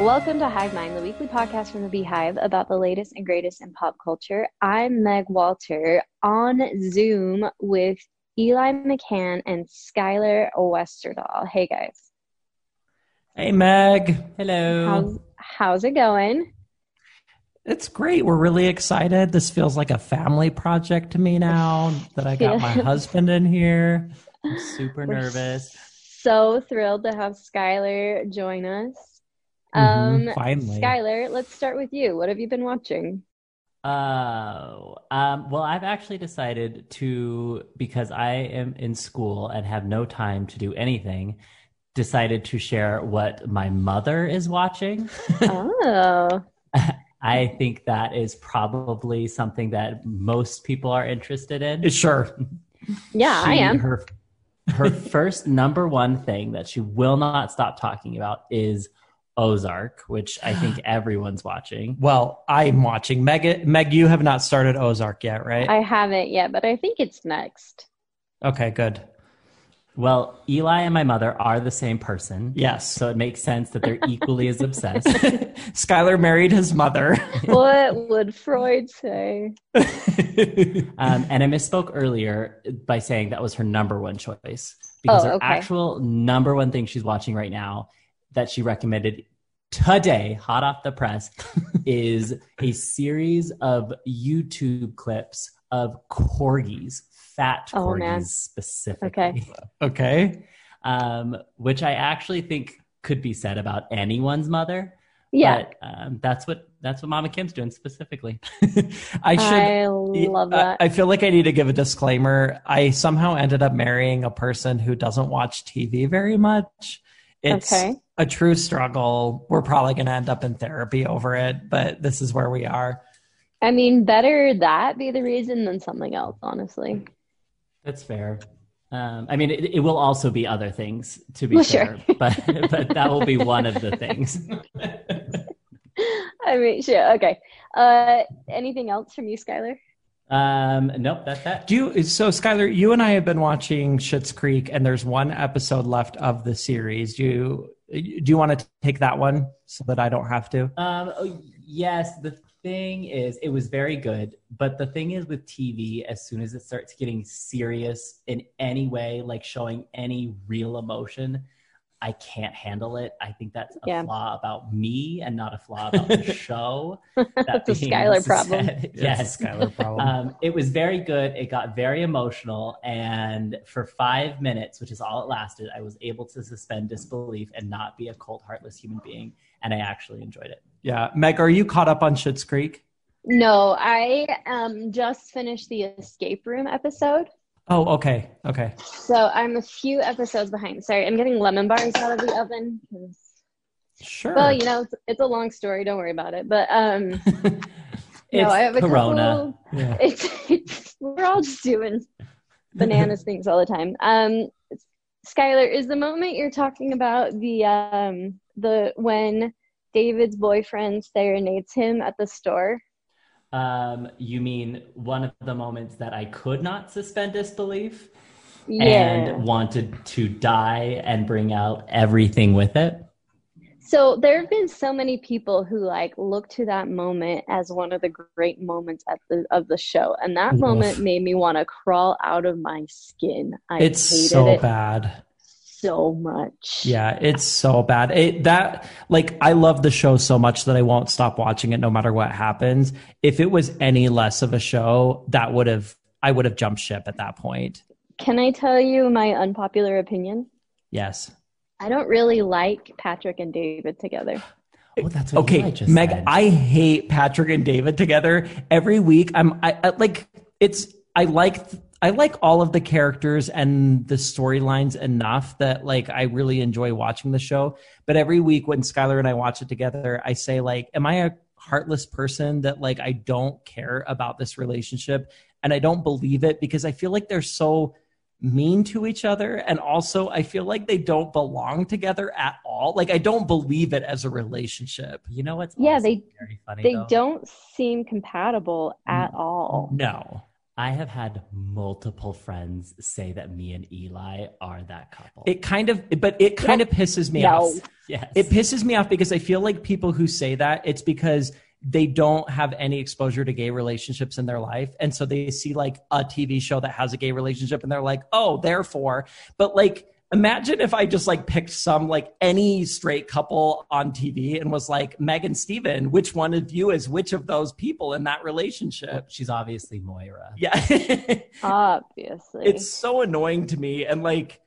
Welcome to Hive Mind, the weekly podcast from the Beehive about the latest and greatest in pop culture. I'm Meg Walter on Zoom with Eli McCann and Skylar Westerdahl. Hey guys. Hey Meg. Hello. How's, how's it going? It's great. We're really excited. This feels like a family project to me now that I got my husband in here. I'm super We're nervous. So thrilled to have Skylar join us. Mhm, Um, finally. Skylar, let's start with you. What have you been watching? Oh, um, well, I've actually decided to, because I am in school and have no time to do anything, decided to share what my mother is watching. Oh, I think that is probably something that most people are interested in. Sure. yeah, I am. Her, her first number one thing that she will not stop talking about is Ozark, which I think everyone's watching. Well, I'm watching. Meg, Meg, you have not started Ozark yet, right? I haven't yet, but I think it's next. okay, good. Well, Eli and my mother are the same person. Yes. So it makes sense that they're equally as obsessed. Skylar married his mother. What would Freud say? Um, and I misspoke earlier by saying that was her number one choice because Oh, her actual number one thing she's watching right now that she recommended today, hot off the press, is a series of YouTube clips of corgis, fat Oh, corgis man. specifically. Okay. okay. Um, which I actually think could be said about anyone's mother. Yeah, But um, that's what that's what Mama Kim's doing specifically. I should. I love I- that. I feel like I need to give a disclaimer. I somehow ended up marrying a person who doesn't watch TV very much. It's Okay. a true struggle. We're probably going to end up in therapy over it, but this is where we are. I mean, better that be the reason than something else, honestly. That's fair. Um, I mean, it, it will also be other things, to be Well, fair, sure. but but that will be one of the things. I mean, sure. Okay. Uh, anything else from you, Skylar? Um, nope, that's that. Do you, so, Skylar, you and I have been watching Schitt's Creek, and there's one episode left of the series. Do you do you want to take that one so that I don't have to? Um, oh, yes, the thing is, it was very good, but the thing is with TV, as soon as it starts getting serious in any way, like showing any real emotion, I can't handle it. I think that's a Yeah. flaw about me and not a flaw about the show. That That's a Skylar problem. said, yes, Skylar problem. Um, it was very good. It got very emotional, and for five minutes, which is all it lasted, I was able to suspend disbelief and not be a cold, heartless human being, and I actually enjoyed it. yeah, Meg, are you caught up on Schitt's Creek? No, I um just finished the escape room episode. Oh, okay, okay. So I'm a few episodes behind. Sorry, I'm getting lemon bars out of the oven. Sure. Well, you know, it's, it's a long story. Don't worry about it. But um, It's no, I have a Corona. couple. yeah. It's, it's we're all just doing bananas things all the time. Um, Skylar, is the moment you're talking about the um the when David's boyfriend serenades him at the store? Um, you mean one of the moments that I could not suspend disbelief Yeah. and wanted to die and bring out everything with it? So there have been so many people who like look to that moment as one of the great moments at the of the show, and that Oof. moment made me want to crawl out of my skin. I it's hated so it bad. So much. Yeah, it's so bad. It that like I love the show so much that I won't stop watching it no matter what happens. If it was any less of a show, that would have I would have jumped ship at that point. Can I tell you my unpopular opinion? Yes. I don't really like Patrick and David together. Oh, that's what Okay, Eli just Meg, said. I hate Patrick and David together. Every week I'm I, I like it's I like I like all of the characters and the storylines enough that like I really enjoy watching the show. But every week when Skylar and I watch it together, I say like, am I a heartless person that like I don't care about this relationship and I don't believe it because I feel like they're so mean to each other and also I feel like they don't belong together at all. Like I don't believe it as a relationship. You know what's Yeah, they- funny They though? don't seem compatible at all. No. I have had multiple friends say that me and Eli are that couple. It kind of, but it kind of pisses me No. off. yes. It pisses me off because I feel like people who say that it's because they don't have any exposure to gay relationships in their life. And so they see like a TV show that has a gay relationship and they're like, oh, therefore. But like, imagine if I just like picked some like any straight couple on TV and was like, Megan Steven, which one of you is which of those people in that relationship? She's obviously Moira. Yeah. Obviously. it's so annoying to me and like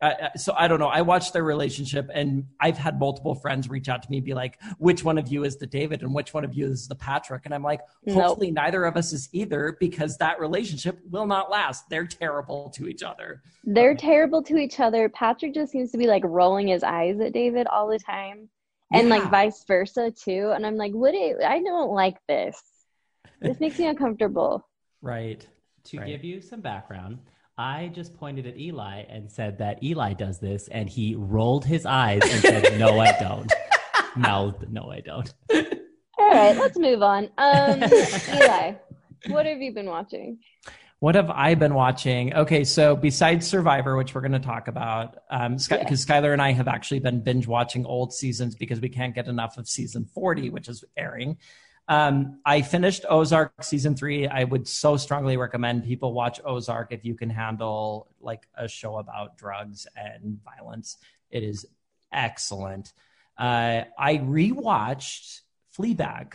uh, so i don't know i watched their relationship and i've had multiple friends reach out to me and be like which one of you is the david and which one of you is the patrick and i'm like Nope. hopefully neither of us is either because that relationship will not last they're terrible to each other They're terrible to each other. Patrick just seems to be like rolling his eyes at David all the time. And like vice versa too. And I'm like, what do I don't like this. This makes me uncomfortable. right To Right. give you some background, I just pointed at Eli and said that Eli does this, and he rolled his eyes and said, No, I don't. Mouthed, No, I don't. All right, let's move on. Um Eli, what have you been watching? What have I been watching? Okay, so besides Survivor, which we're going to talk about, um, Yeah. because Skylar and I have actually been binge watching old seasons because we can't get enough of season 40, which is airing. Um, I finished Ozark season three. I would so strongly recommend people watch Ozark if you can handle like a show about drugs and violence. It is excellent. Uh, I rewatched Fleabag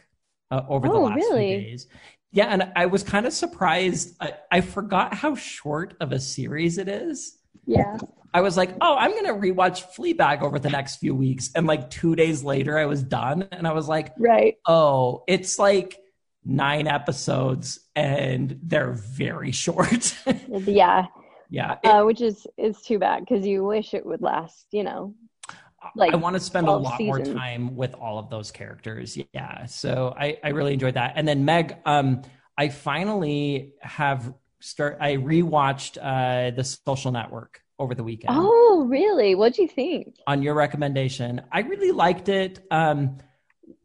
uh, over the Oh, last really? few days. Yeah, and I was kind of surprised. I, I forgot how short of a series it is. Yeah. I was like, oh, I'm going to rewatch Fleabag over the next few weeks. And like two days later, I was done. And I was like, Right. oh, it's like nine episodes and they're very short. Yeah. yeah. it- Uh, which is is too bad because you wish it would last, you know. like I want to spend a 12 lot more time with all of those characters. Yeah. So I, I really enjoyed that. And then Meg, um, I finally have start I rewatched uh the social network over the weekend. Oh, really? What'd you think? on your recommendation. I really liked it. Um,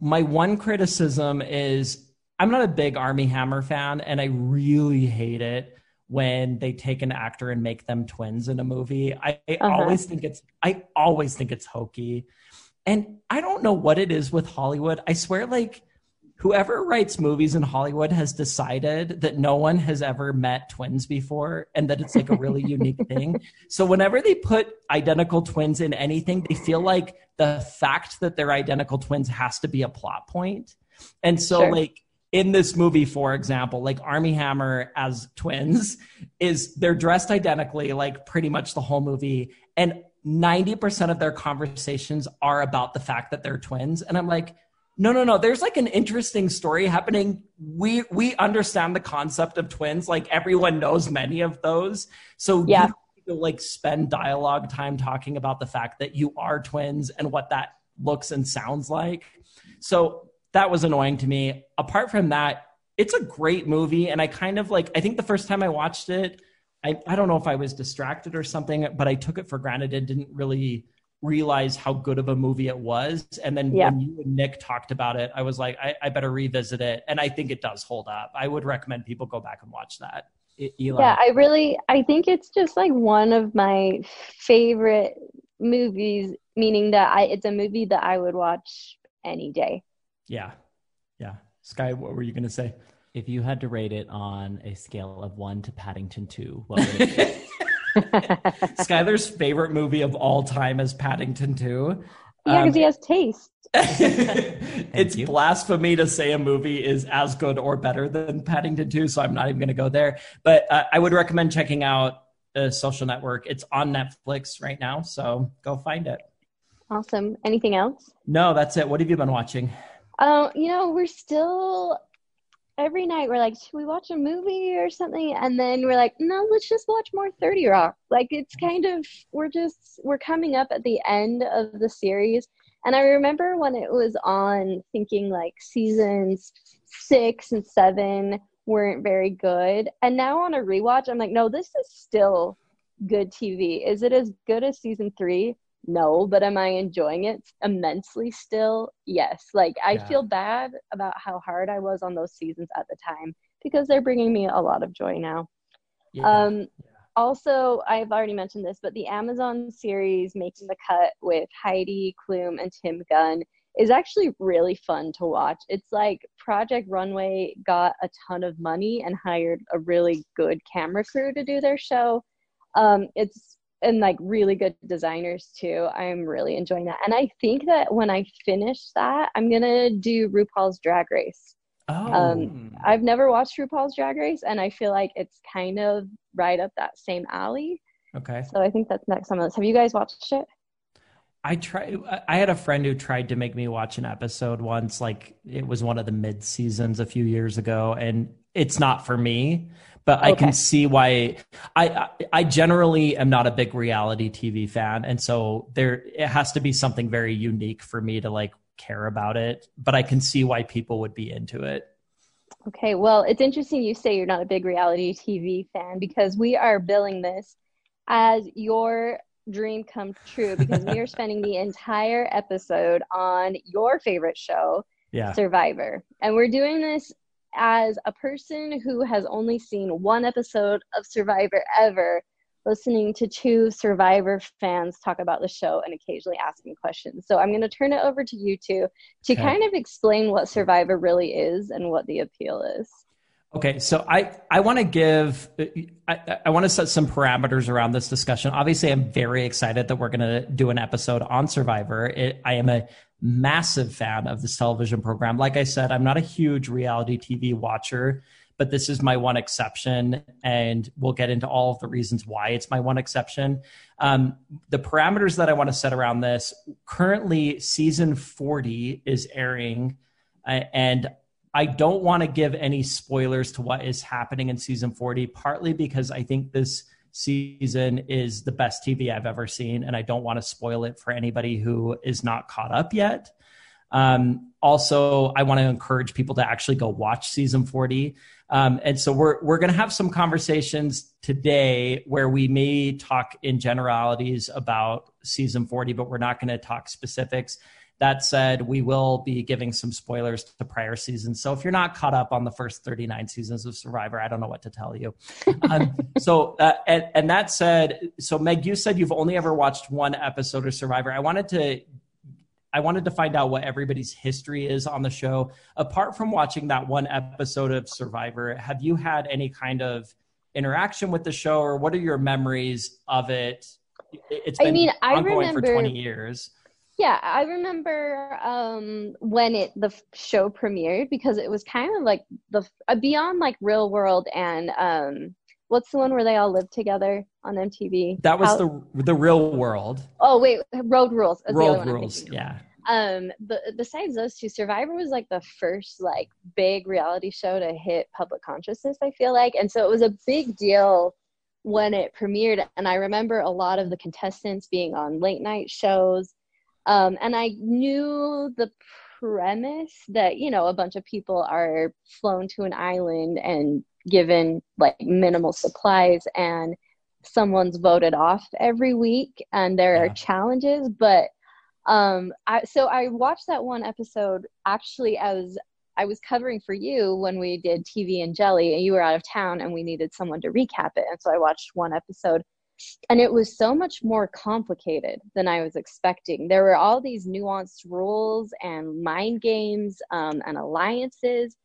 my one criticism is I'm not a big Armie Hammer fan, and I really hate it when they take an actor and make them twins in a movie. I, I Uh-huh. always think it's I always think it's hokey. And I don't know what it is with Hollywood. I swear like whoever writes movies in Hollywood has decided that no one has ever met twins before and that it's like a really unique thing. So whenever they put identical twins in anything, they feel like the fact that they're identical twins has to be a plot point. And so Sure. like in this movie, for example, like Armie Hammer as twins is they're dressed identically, like pretty much the whole movie. And 90% of their conversations are about the fact that they're twins. And I'm like, no, no, no. There's like an interesting story happening. We we understand the concept of twins. Like everyone knows many of those. So Yeah. to like spend dialogue time talking about the fact that you are twins and what that looks and sounds like. So that was annoying to me. Apart from that, it's a great movie. And I kind of like, I think the first time I watched it, I, I don't know if I was distracted or something, but I took it for granted and didn't really realize how good of a movie it was. And then Yeah. when you and Nick talked about it, I was like, I, I better revisit it. And I think it does hold up. I would recommend people go back and watch that. Eli, Yeah, I really I think it's just like one of my favorite movies, meaning that I it's a movie that I would watch any day. Yeah. Yeah. Sky, what were you going to say? if you had to rate it on a scale of one to Paddington 2, what would it be? Skylar's favorite movie of all time is Paddington 2. Yeah, Um, because he has taste. it's you. blasphemy to say a movie is as good or better than Paddington 2, so I'm not even going to go there. But uh, I would recommend checking out the social network. It's on Netflix right now, so go find it. Awesome. Anything else? No, that's it. What have you been watching? Um, you know, we're still every night we're like, should we watch a movie or something? And then we're like, no, let's just watch more 30 Rock. Like it's kind of we're just we're coming up at the end of the series. And I remember when it was on thinking like seasons six and seven weren't very good. And now on a rewatch, I'm like, no, this is still good TV. Is it as good as season three? No, but am I enjoying it immensely still? Yes. Like I Yeah. feel bad about how hard I was on those seasons at the time because they're bringing me a lot of joy now. Yeah. Um, also, I've already mentioned this, but the Amazon series Making the Cut with Heidi Klum and Tim Gunn is actually really fun to watch. It's like Project Runway got a ton of money and hired a really good camera crew to do their show. Um, it's and like really good designers too. I'm really enjoying that. And I think that when I finish that, I'm gonna do RuPaul's Drag Race. oh, um, I've never watched RuPaul's Drag Race, and I feel like it's kind of right up that same alley. okay. So I think that's next on the list. Have you guys watched it? I tried. I had a friend who tried to make me watch an episode once. Like it was one of the mid seasons a few years ago, and it's not for me. But I can see why. I, I I generally am not a big reality TV fan, and so there it has to be something very unique for me to like care about it. But I can see why people would be into it. Okay, well, it's interesting you say you're not a big reality TV fan because we are billing this as your dream come true because we are spending the entire episode on your favorite show, Yeah. Survivor. And we're doing this as a person who has only seen one episode of Survivor ever, listening to two Survivor fans talk about the show and occasionally asking questions. So I'm going to turn it over to you two to Okay. kind of explain what Survivor really is and what the appeal is. Okay, so I I want to give I, I want to set some parameters around this discussion. Obviously, I'm very excited that we're going to do an episode on Survivor. It, I am a massive fan of this television program. Like I said, I'm not a huge reality TV watcher, but this is my one exception, and we'll get into all of the reasons why it's my one exception. Um, the parameters that I want to set around this currently, season 40 is airing, uh, and I don't want to give any spoilers to what is happening in season 40, partly because I think this season is the best TV I've ever seen, and I don't want to spoil it for anybody who is not caught up yet. Um, also, I want to encourage people to actually go watch season 40. Um, and so we're we're going to have some conversations today where we may talk in generalities about season 40, but we're not going to talk specifics. That said, we will be giving some spoilers to prior seasons. So if you're not caught up on the first 39 seasons of Survivor, I don't know what to tell you. Um, so, uh, and, and that said, so Meg, you said you've only ever watched one episode of Survivor. I wanted to I wanted to find out what everybody's history is on the show. Apart from watching that one episode of Survivor, have you had any kind of interaction with the show, or what are your memories of it? It's been mean, I ongoing for twenty years. Yeah, I remember um, when it the show premiered because it was kind of like the uh, beyond like Real World and um, what's the one where they all live together on MTV? That was How- the the real world. oh wait, Road Rules. is the other Road rules. Yeah. Um, but besides those two, Survivor was like the first like big reality show to hit public consciousness. I feel like, and so it was a big deal when it premiered. And I remember a lot of the contestants being on late night shows. Um, and I knew the premise that, you know, a bunch of people are flown to an island and given like minimal supplies and someone's voted off every week and there Yeah. are challenges. But um, I, so I watched that one episode actually as I was covering for you when we did TV and Jelly and you were out of town and we needed someone to recap it. And so I watched one episode and it was so much more complicated than I was expecting. There were all these nuanced rules and mind games um, and alliances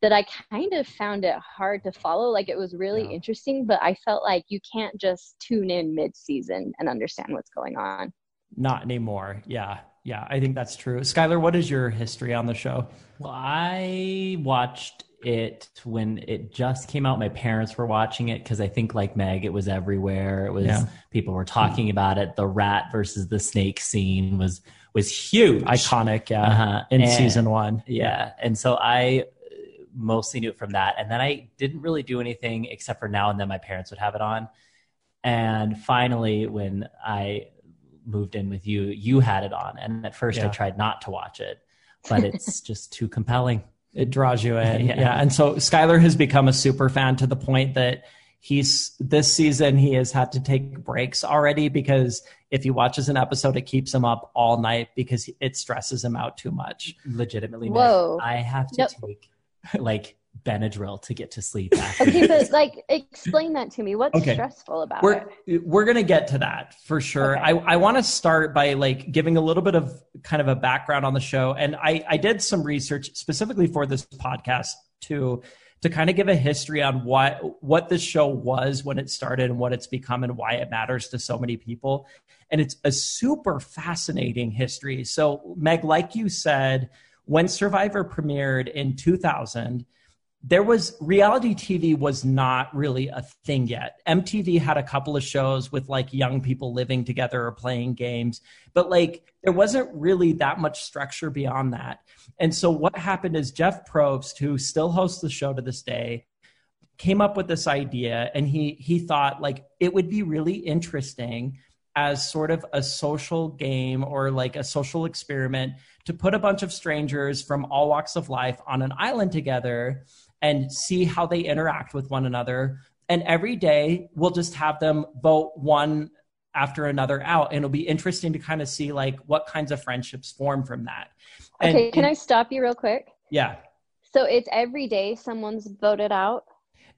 that I kind of found it hard to follow. Like it was really Yeah. interesting, but I felt like you can't just tune in mid season and understand what's going on. Not anymore. Yeah. Yeah. I think that's true. Skylar, what is your history on the show? Well, I watched it when it just came out. My parents were watching it because I think, like Meg, it was everywhere. It was Yeah. people were talking about it. The rat versus the snake scene was was huge, Iconic. Yeah. Uh-huh. In And- season one. Yeah, and so I uh, mostly knew it from that, and then I didn't really do anything except for now and then my parents would have it on, and finally when I moved in with you, you had it on, and at first I tried not to watch it, but it's just too compelling. It draws you in. Yeah. yeah. And so Skylar has become a super fan to the point that he's this season he has had to take breaks already because if he watches an episode, it keeps him up all night because it stresses him out too much. Legitimately, Meg, Whoa. I have to Nope. take like Benadryl to get to sleep. After Okay, but like, explain that to me. What's Okay. stressful about we're it? we're gonna get to that for sure. Okay. I I want to start by like giving a little bit of kind of a background on the show, and I I did some research specifically for this podcast to to kind of give a history on what what this show was when it started and what it's become and why it matters to so many people. And it's a super fascinating history. So Meg, like you said, when Survivor premiered in 2000 there was reality TV was not really a thing yet. MTV had a couple of shows with like young people living together or playing games, but like there wasn't really that much structure beyond that. And so what happened is Jeff Probst, who still hosts the show to this day, came up with this idea and he he thought like it would be really interesting as sort of a social game or like a social experiment to put a bunch of strangers from all walks of life on an island together and see how they interact with one another. And every day we'll just have them vote one after another out. And it'll be interesting to kind of see like what kinds of friendships form from that. And Okay, can I stop you real quick? Yeah. So it's every day someone's voted out.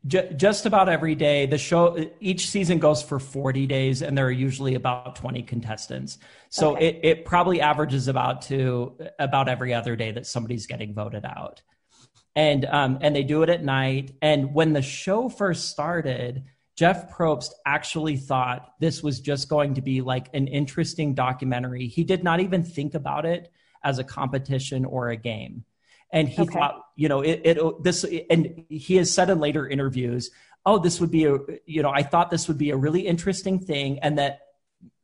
Just about every day. The show, each season goes for 40 days, and there are usually about 20 contestants. So Okay. it, it probably averages about to about every other day that somebody's getting voted out. And um, and they do it at night. And when the show first started, Jeff Probst actually thought this was just going to be like an interesting documentary. He did not even think about it as a competition or a game. And he Okay. thought, you know, it, it this and he has said in later interviews, oh, this would be a you know, I thought this would be a really interesting thing and that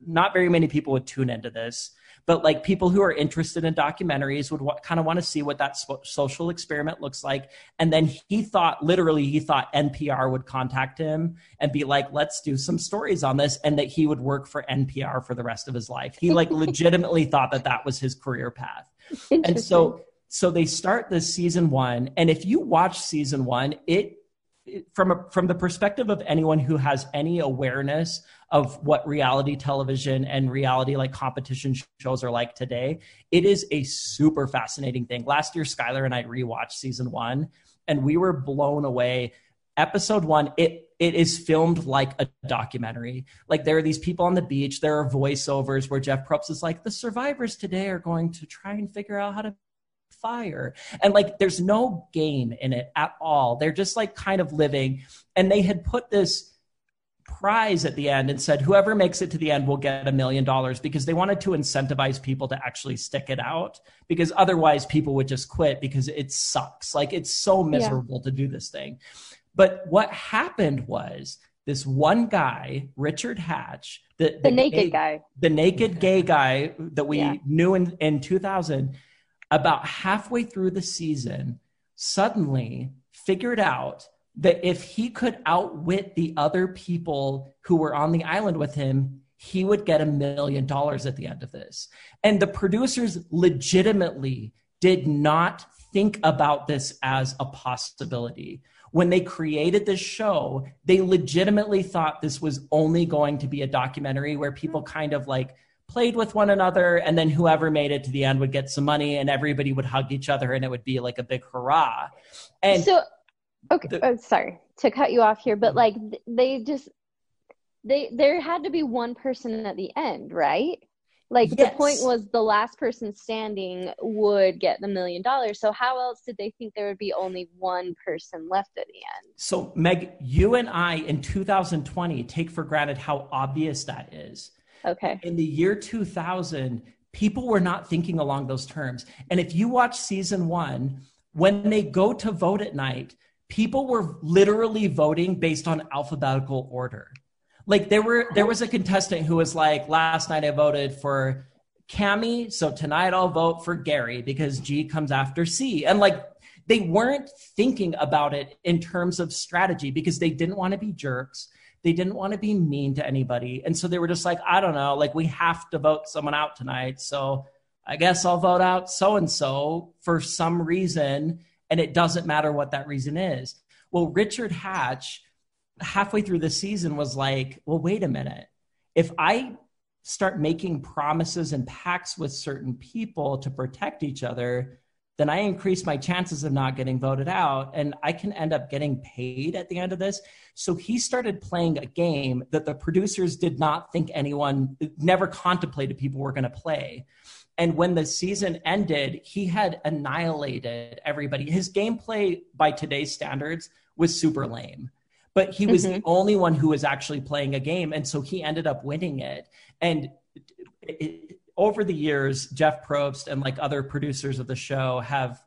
not very many people would tune into this but like people who are interested in documentaries would wa- kind of want to see what that spo- social experiment looks like. And then he thought literally he thought npr would contact him and be like let's do some stories on this and that he would work for npr for the rest of his life. He like legitimately thought that that was his career path. And so so they start this season one and if you watch season one it- from a, from the perspective of anyone who has any awareness of what reality television and reality like competition shows are like today, it is a super fascinating thing. Last year, Skylar and I rewatched season one, and we were blown away. Episode one, it it is filmed like a documentary. Like there are these people on the beach. There are voiceovers where Jeff Probst is like, "The survivors today are going to try and figure out how to fire. And like there's no game in it at all. They're just like kind of living. And they had put this prize at the end and said whoever makes it to the end will get a million dollars because they wanted to incentivize people to actually stick it out because otherwise people would just quit because it sucks. Like it's so miserable to do this thing. But what happened was this one guy richard hatch the, the naked gay- guy. the naked gay guy that we Yeah. knew in, in 2000 about halfway through the season suddenly figured out that if he could outwit the other people who were on the island with him he would get a million dollars at the end of this. And the producers legitimately did not think about this as a possibility. When they created this show, they legitimately thought this was only going to be a documentary where people kind of like played with one another and then whoever made it to the end would get some money and everybody would hug each other and it would be like a big hurrah. And so okay the- oh, sorry to cut you off here but mm-hmm. like they just they there had to be one person at the end right? Like the point was the last person standing would get the million dollars. So how else did they think there would be only one person left at the end? So Meg, you and I in 2020 take for granted how obvious that is. Okay in the year 2000 people were not thinking along those terms and if you watch season one when they go to vote at night people were literally voting based on alphabetical order like there were there was a contestant who was like last night i voted for Cami, so tonight I'll vote for Gary because G comes after C. And like they weren't thinking about it in terms of strategy because they didn't want to be jerks. They didn't want to be mean to anybody. And so they were just like, I don't know, like we have to vote someone out tonight. So I guess I'll vote out so and so for some reason. And it doesn't matter what that reason is. Well, Richard Hatch, halfway through the season, was like, well, wait a minute. If I start making promises and pacts with certain people to protect each other, then I increase my chances of not getting voted out and I can end up getting paid at the end of this. So he started playing a game that the producers did not think anyone, never contemplated people were going to play. And when the season ended, he had annihilated everybody. His gameplay, by today's standards, was super lame. But he was mm-hmm. the only one who was actually playing a game. And so he ended up winning it. And it, over the years, Jeff Probst and like other producers of the show have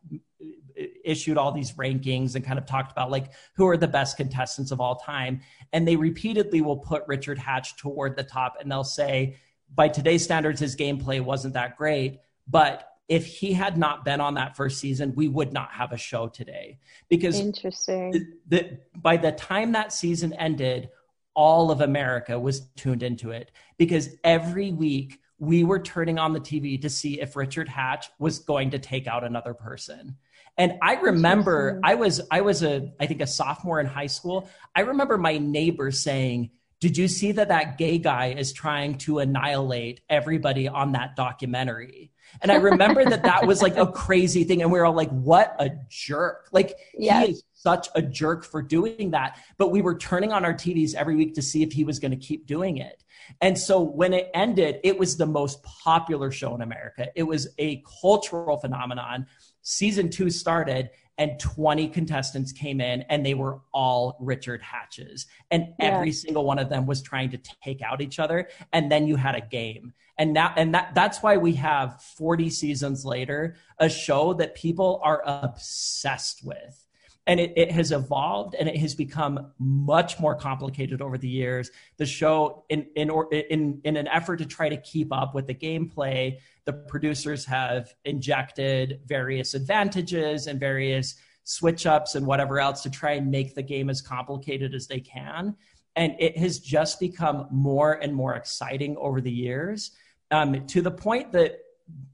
issued all these rankings and kind of talked about like who are the best contestants of all time. And they repeatedly will put Richard Hatch toward the top and they'll say, by today's standards, his gameplay wasn't that great. But if he had not been on that first season, we would not have a show today. Because interesting. The, the, by the time that season ended, all of America was tuned into it because every week we were turning on the TV to see if Richard Hatch was going to take out another person. And I remember I was I was a I think a sophomore in high school. I remember my neighbor saying, "Did you see that that gay guy is trying to annihilate everybody on that documentary?" And I remember that that was like a crazy thing and we were all like, "What a jerk." Like yes. he is such a jerk for doing that, but we were turning on our TVs every week to see if he was going to keep doing it. And so when it ended, it was the most popular show in America. It was a cultural phenomenon. Season two started, and 20 contestants came in, and they were all Richard Hatches. And yeah. every single one of them was trying to take out each other. And then you had a game. And now, and that, that's why we have 40 seasons later, a show that people are obsessed with and it, it has evolved and it has become much more complicated over the years. The show in in or in in an effort to try to keep up with the gameplay the producers have injected various advantages and various switch ups and whatever else to try and make the game as complicated as they can. And it has just become more and more exciting over the years. Um, to the point that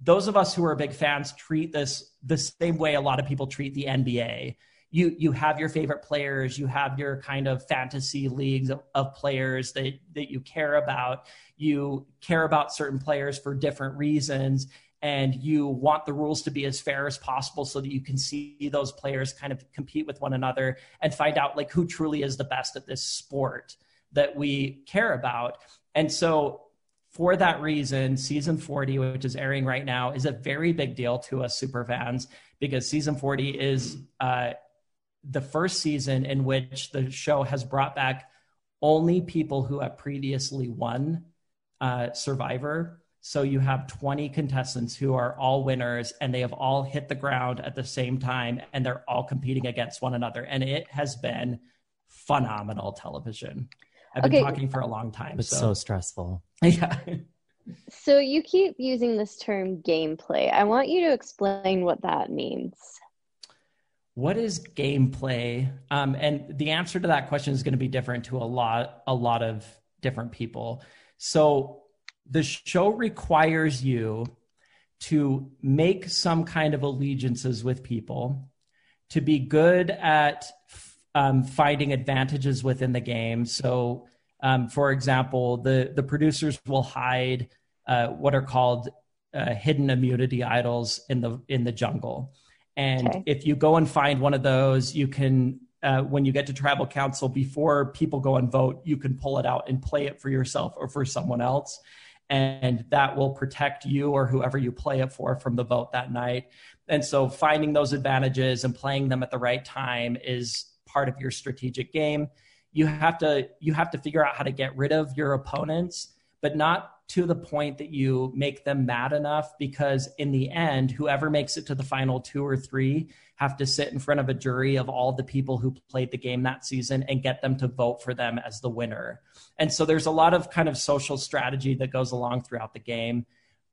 those of us who are big fans treat this the same way a lot of people treat the NBA you you have your favorite players you have your kind of fantasy leagues of, of, players that that you care about. You care about certain players for different reasons and you want the rules to be as fair as possible so that you can see those players kind of compete with one another and find out like who truly is the best at this sport that we care about. And so for that reason, season 40, which is airing right now, is a very big deal to us super fans because season 40 is uh, the first season in which the show has brought back only people who have previously won uh, Survivor. So you have 20 contestants who are all winners and they have all hit the ground at the same time and they're all competing against one another. And it has been phenomenal television. I've been talking for a long time. It's so, so stressful. Yeah. so you keep using this term gameplay. I want you to explain what that means what is gameplay? Um, and the answer to that question is going to be different to a lot, a lot of different people. So the show requires you to make some kind of allegiances with people, to be good at um, finding advantages within the game. So, um, for example, the the producers will hide uh, what are called uh, hidden immunity idols in the in the jungle. And okay. if you go and find one of those, you can, uh, when you get to tribal council, before people go and vote, you can pull it out and play it for yourself or for someone else. And that will protect you or whoever you play it for from the vote that night. And so finding those advantages and playing them at the right time is part of your strategic game. You have to you have to figure out how to get rid of your opponents, but not to the point that you make them mad enough because in the end whoever makes it to the final two or three have to sit in front of a jury of all the people who played the game that season and get them to vote for them as the winner. And so there's a lot of kind of social strategy that goes along throughout the game.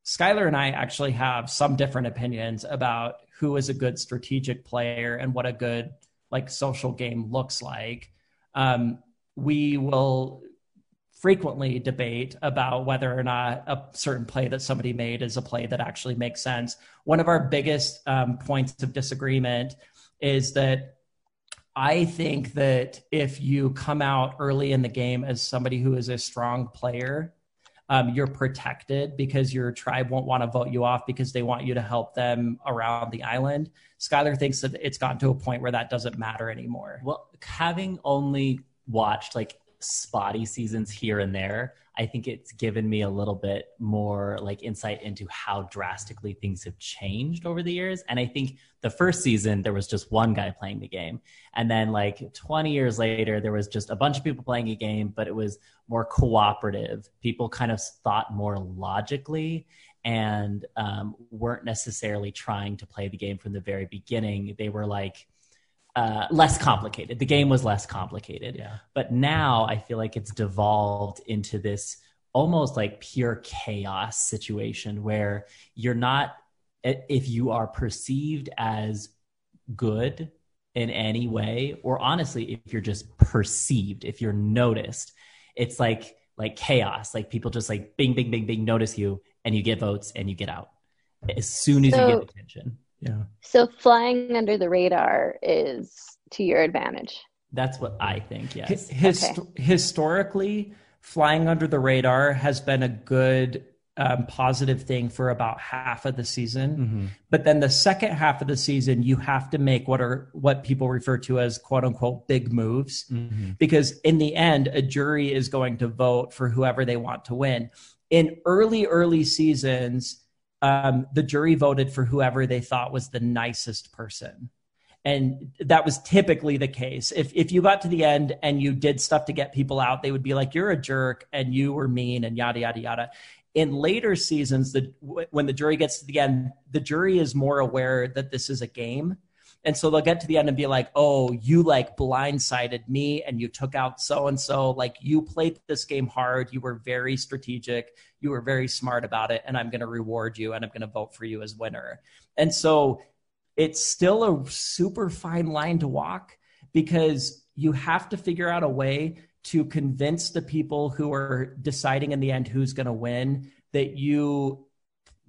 Skylar and i actually have some different opinions about who is a good strategic player and what a good like social game looks like. Um, we will frequently debate about whether or not a certain play that somebody made is a play that actually makes sense. One of our biggest um, points of disagreement is that I think that if you come out early in the game as somebody who is a strong player, um, you're protected because your tribe won't want to vote you off because they want you to help them around the island. Skylar thinks that it's gotten to a point where that doesn't matter anymore. Well, having only watched like spotty seasons here and there, I think it's given me a little bit more like insight into how drastically things have changed over the years. And I think the first season there was just one guy playing the game, and then like 20 years later there was just a bunch of people playing a game, but it was more cooperative. People kind of thought more logically and um, weren't necessarily trying to play the game from the very beginning. They were like uh, less complicated. The game was less complicated. Yeah. But now I feel like it's devolved into this almost like pure chaos situation where you're not, if you are perceived as good in any way, or honestly, if you're just perceived, if you're noticed, it's like, like chaos. Like people just like bing, bing, bing, bing, notice you and you get votes and you get out as soon as So- you get attention. Yeah. So flying under the radar is to your advantage. That's what I think. Yes. His, Okay. Historically, flying under the radar has been a good um, positive thing for about half of the season. Mhm. But then the second half of the season, you have to make what are what people refer to as quote unquote big moves. Mhm. because in the end a jury is going to vote for whoever they want to win in early early seasons um, the jury voted for whoever they thought was the nicest person and that was typically the case if, if you got to the end and you did stuff to get people out they would be like you're a jerk and you were mean and yada yada yada in later seasons the, when the jury gets to the end the jury is more aware that this is a game and so they'll get to the end and be like, oh, you like blindsided me and you took out so and so. Like you played this game hard. You were very strategic. You were very smart about it. And I'm going to reward you and I'm going to vote for you as winner. And so it's still a super fine line to walk because you have to figure out a way to convince the people who are deciding in the end who's going to win that you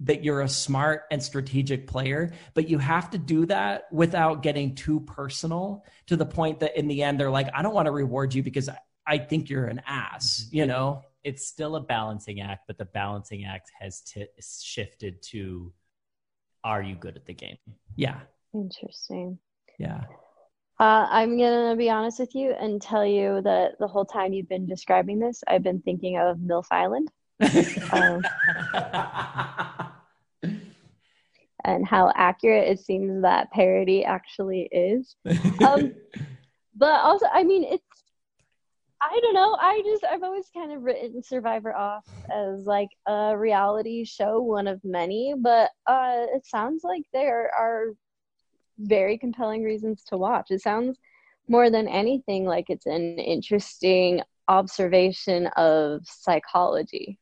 that you're a smart and strategic player, but you have to do that without getting too personal to the point that in the end they're like, I don't want to reward you because I, I think you're an ass, you know? It's still a balancing act, but the balancing act has t- shifted to are you good at the game? Yeah. Interesting. Yeah. Uh, I'm gonna be honest with you and tell you that the whole time you've been describing this, I've been thinking of MILF Island Um, and how accurate it seems that parody actually is. Um, But also, I mean, it's I don't know. I just I've always kind of written Survivor off as like a reality show, one of many. But uh, it sounds like there are very compelling reasons to watch. It sounds more than anything like it's an interesting observation of psychology.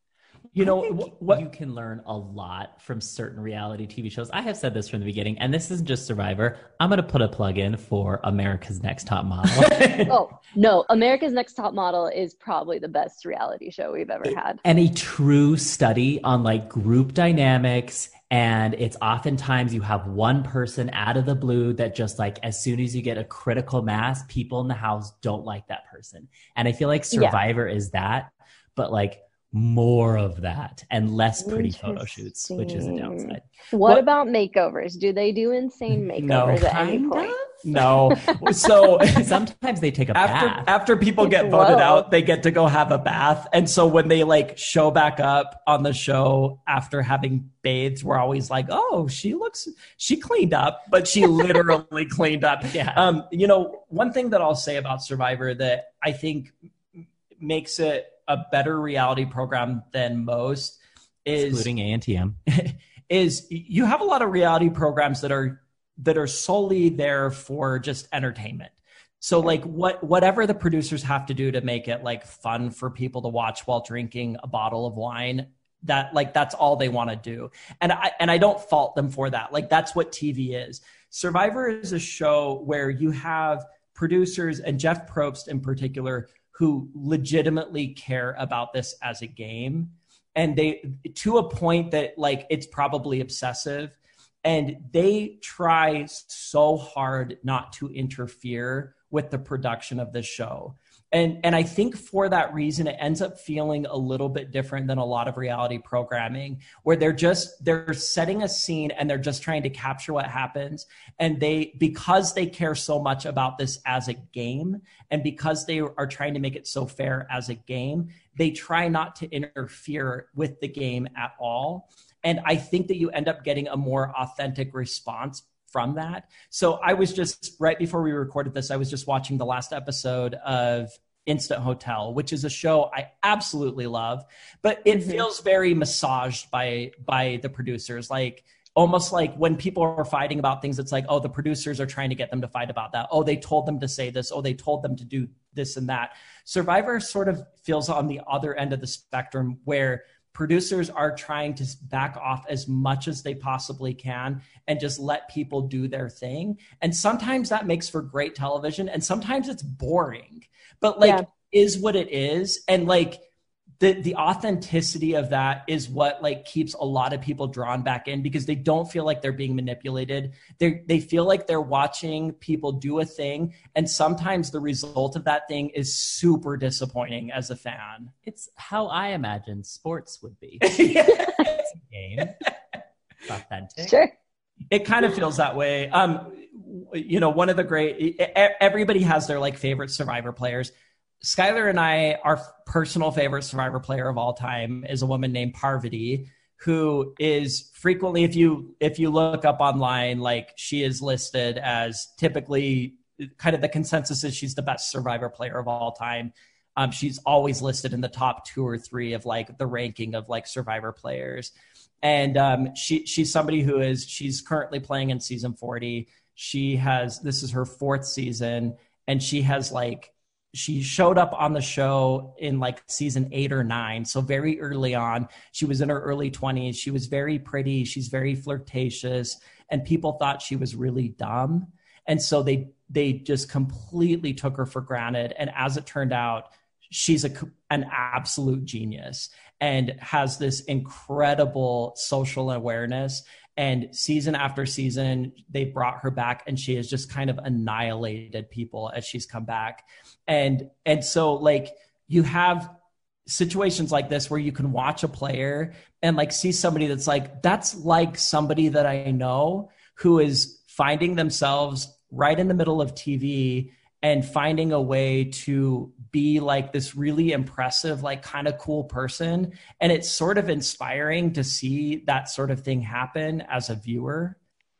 You know, I what, you can learn a lot from certain reality TV shows. I have said this from the beginning, and this isn't just Survivor. I'm going to put a plug in for America's Next Top Model. Oh no, America's Next Top Model is probably the best reality show we've ever had. and a true study on like group dynamics and it's oftentimes you have one person out of the blue that just like as soon as you get a critical mass people in the house don't like that person and i feel like Yeah. survivor is that but like more of that and less pretty photo shoots which is a downside What, What- about makeovers? Do they do insane No, makeovers at any point? of. no. So sometimes they take a after bath after people get voted Whoa. out, they get to go have a bath. And so when they like show back up on the show after having bathed, we're always like, "Oh, she looks she cleaned up," but she literally cleaned up. yeah Um, you know, one thing that I'll say about Survivor that I think makes it a better reality program than most is including antm is you have a lot of reality programs that are that are solely there for just entertainment. So like what whatever the producers have to do to make it like fun for people to watch while drinking a bottle of wine, that like that's all they want to do. And I and I don't fault them for that. Like that's what TV is. Survivor is a show where you have producers and Jeff Probst in particular who legitimately care about this as a game. And they to a point that like it's probably obsessive. And they try so hard not to interfere with the production of the show and and i think for that reason it ends up feeling a little bit different than a lot of reality programming where they're just they're setting a scene and they're just trying to capture what happens. And they because they care so much about this as a game and because they are trying to make it so fair as a game they try not to interfere with the game at all. And i think that you end up getting a more authentic response from that. So I was just right before we recorded this, I was just watching the last episode of Instant Hotel, which is a show I absolutely love, but it mm-hmm. feels very massaged by by the producers. Like almost like when people are fighting about things, it's like, oh, the producers are trying to get them to fight about that. Oh, they told them to say this. Oh, they told them to do this and that. Survivor sort of feels on the other end of the spectrum where producers are trying to back off as much as they possibly can and just let people do their thing. And sometimes that makes for great television and sometimes it's boring. But like yeah. is what it is and like the the authenticity of that is what like keeps a lot of people drawn back in because they don't feel like they're being manipulated. They they feel like they're watching people do a thing and sometimes the result of that thing is super disappointing as a fan. It's how i imagine sports would be. It's a game. It's authentic. Sure. It kind of feels that way. Um you know one of the great everybody has their like favorite survivor players Skylar and I, our personal favorite Survivor player of all time is a woman named Parvati, who is frequently, if you if you look up online, like she is listed as typically kind of the consensus is she's the best Survivor player of all time. Um, she's always listed in the top two or three of like the ranking of like Survivor players, and um, she she's somebody who is she's currently playing in season forty. She has this is her fourth season, and she has like she showed up on the show in like season eight or nine so very early on. She was in her early 20s she was very pretty. She's very flirtatious. And people thought she was really dumb. And so they they just completely took her for granted. And as it turned out she's a, an absolute genius and has this incredible social awareness and season after season they brought her back and she has just kind of annihilated people as she's come back. And and so like you have situations like this where you can watch a player and like see somebody that's like that's like somebody that I know who is finding themselves right in the middle of TV and finding a way to be like this really impressive like kind of cool person. And it's sort of inspiring to see that sort of thing happen as a viewer.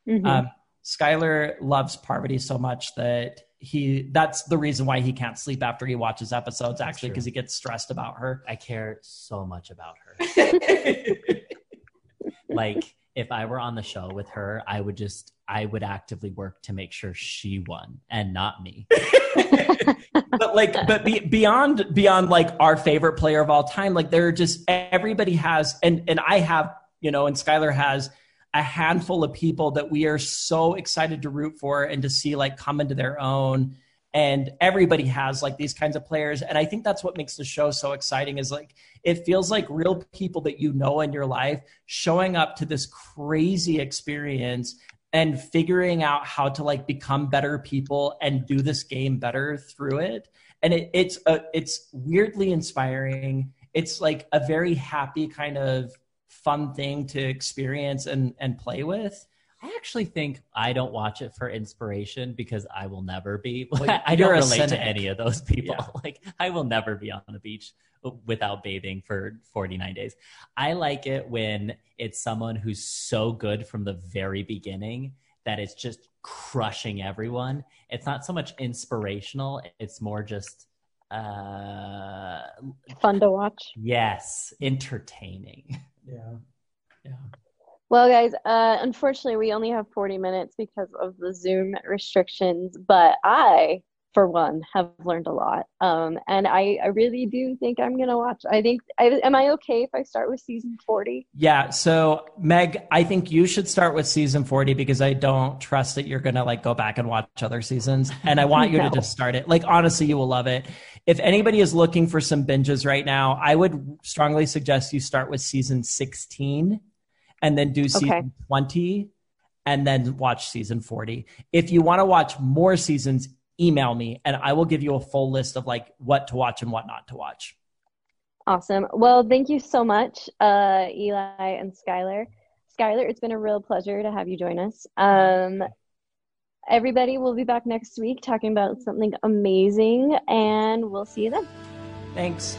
Mm-hmm. um, skylar loves parvati so much that he that's the reason why he can't sleep after he watches episodes actually because he gets stressed about her. I care so much about her. Like if i were on the show with her i would just i would actively work to make sure she won and not me. But like but be, beyond beyond like our favorite player of all time like there are just everybody has and and i have you know and skylar has a handful of people that we are so excited to root for and to see like come into their own. And everybody has like these kinds of players. And i think that's what makes the show so exciting is like it feels like real people that you know in your life showing up to this crazy experience and figuring out how to like become better people and do this game better through it and it, it's a, it's weirdly inspiring it's like a very happy kind of fun thing to experience and and play with. I actually think I don't watch it for inspiration because I will never be. Well, I don't relate to any of those people. Yeah. Like I will never be on the beach without bathing for 49 days. I like it when it's someone who's so good from the very beginning that it's just crushing everyone. It's not so much inspirational, it's more just uh fun to watch. Yes, entertaining. Yeah. Yeah. Well, guys, uh, unfortunately, we only have 40 minutes because of the Zoom restrictions, but I, for one, have learned a lot. Um, and I, I really do think I'm going to watch. I think, I, am I okay if I start with season 40? Yeah. So, Meg, I think you should start with season 40 because I don't trust that you're going to like go back and watch other seasons. And I want you no. to just start it. Like, honestly, you will love it if anybody is looking for some binges right now, I would strongly suggest you start with season 16 and then do season okay. 20 and then watch season 40. If you want to watch more seasons, email me and I will give you a full list of like what to watch and what not to watch. Awesome. Well, thank you so much, uh, Eli and Skylar. Skylar, it's been a real pleasure to have you join us. Um, everybody, we'll be back next week talking about something amazing, and we'll see you then. Thanks.